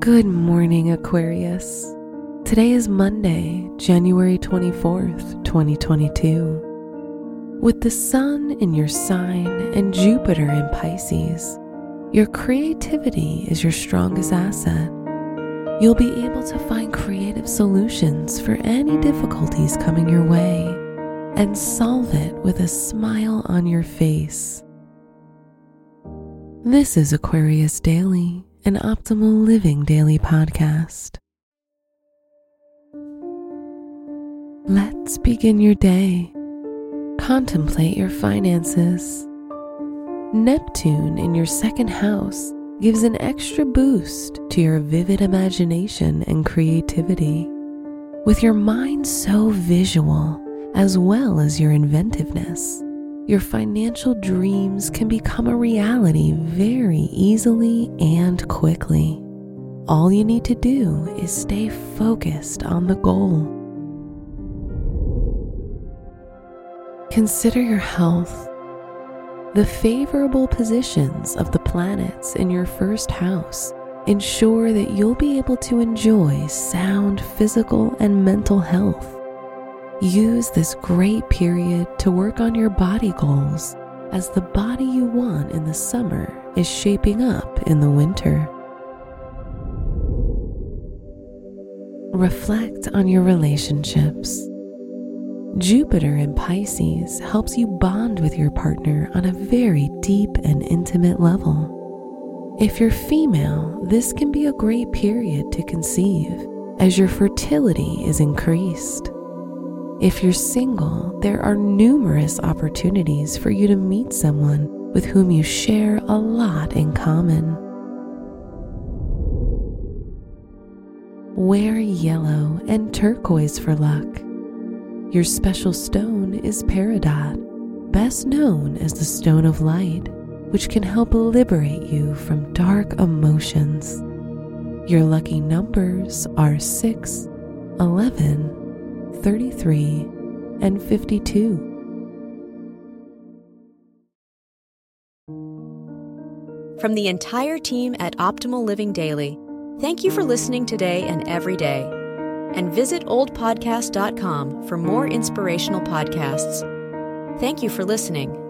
Good morning, Aquarius. Today is Monday, January 24th, 2022. With the Sun in your sign and Jupiter in Pisces, your creativity is your strongest asset. You'll be able to find creative solutions for any difficulties coming your way and solve it with a smile on your face. This is Aquarius Daily an optimal living daily podcast. Let's begin your day. Contemplate your finances. Neptune in your second house gives an extra boost to your vivid imagination and creativity. With your mind so visual, as well as your inventiveness, your financial dreams can become a reality very easily and quickly. All you need to do is stay focused on the goal. Consider your health. The favorable positions of the planets in your first house ensure that you'll be able to enjoy sound physical and mental health Use this great period to work on your body goals as the body you want in the summer is shaping up in the winter. Reflect on your relationships. Jupiter in Pisces helps you bond with your partner on a very deep and intimate level. If you're female, this can be a great period to conceive as your fertility is increased. If you're single, there are numerous opportunities for you to meet someone with whom you share a lot in common. Wear yellow and turquoise for luck. Your special stone is peridot, best known as the stone of light, which can help liberate you from dark emotions. Your lucky numbers are 6, 11, 33, and 52. From the entire team at Optimal Living Daily, thank you for listening today and every day. And visit oldpodcast.com for more inspirational podcasts. Thank you for listening.